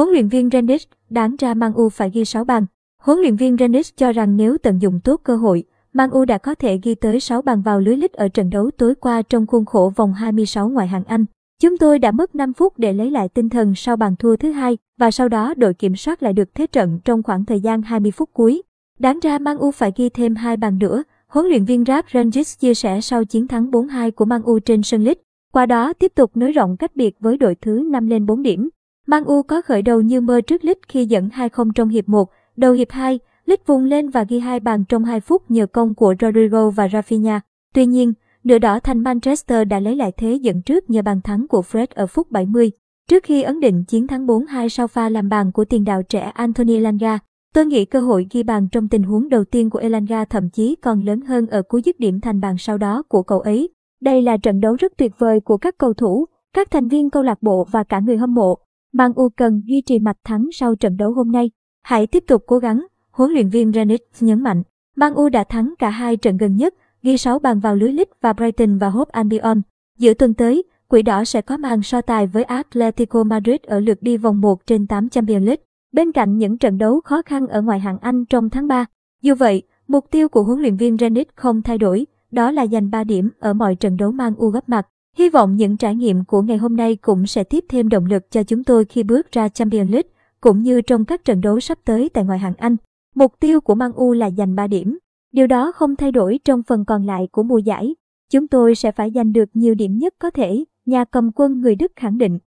Huấn luyện viên Rennes đáng ra Man U phải ghi 6 bàn. Huấn luyện viên Rennes cho rằng nếu tận dụng tốt cơ hội, Man U đã có thể ghi tới 6 bàn vào lưới lít ở trận đấu tối qua trong khuôn khổ vòng 26 ngoại hạng Anh. Chúng tôi đã mất 5 phút để lấy lại tinh thần sau bàn thua thứ hai và sau đó đội kiểm soát lại được thế trận trong khoảng thời gian 20 phút cuối. Đáng ra Man U phải ghi thêm hai bàn nữa, huấn luyện viên Rap Rangers chia sẻ sau chiến thắng 4-2 của Man U trên sân lít. Qua đó tiếp tục nới rộng cách biệt với đội thứ 5 lên 4 điểm. Man U có khởi đầu như mơ trước Lít khi dẫn 2-0 trong hiệp 1, đầu hiệp 2, Lít vùng lên và ghi hai bàn trong 2 phút nhờ công của Rodrigo và Rafinha. Tuy nhiên, nửa đỏ thành Manchester đã lấy lại thế dẫn trước nhờ bàn thắng của Fred ở phút 70. Trước khi ấn định chiến thắng 4-2 sau pha làm bàn của tiền đạo trẻ Anthony Langa, tôi nghĩ cơ hội ghi bàn trong tình huống đầu tiên của Elanga thậm chí còn lớn hơn ở cú dứt điểm thành bàn sau đó của cậu ấy. Đây là trận đấu rất tuyệt vời của các cầu thủ, các thành viên câu lạc bộ và cả người hâm mộ. Man U cần duy trì mạch thắng sau trận đấu hôm nay. Hãy tiếp tục cố gắng, huấn luyện viên Ranić nhấn mạnh. Man U đã thắng cả hai trận gần nhất, ghi 6 bàn vào lưới Leeds và Brighton và Hope Albion. Giữa tuần tới, Quỷ đỏ sẽ có màn so tài với Atletico Madrid ở lượt đi vòng 1 trên 8 Champions League, bên cạnh những trận đấu khó khăn ở ngoại hạng Anh trong tháng 3. Dù vậy, mục tiêu của huấn luyện viên Ranić không thay đổi, đó là giành 3 điểm ở mọi trận đấu mang U gấp mặt. Hy vọng những trải nghiệm của ngày hôm nay cũng sẽ tiếp thêm động lực cho chúng tôi khi bước ra Champions League, cũng như trong các trận đấu sắp tới tại ngoại hạng Anh. Mục tiêu của Man U là giành 3 điểm. Điều đó không thay đổi trong phần còn lại của mùa giải. Chúng tôi sẽ phải giành được nhiều điểm nhất có thể, nhà cầm quân người Đức khẳng định.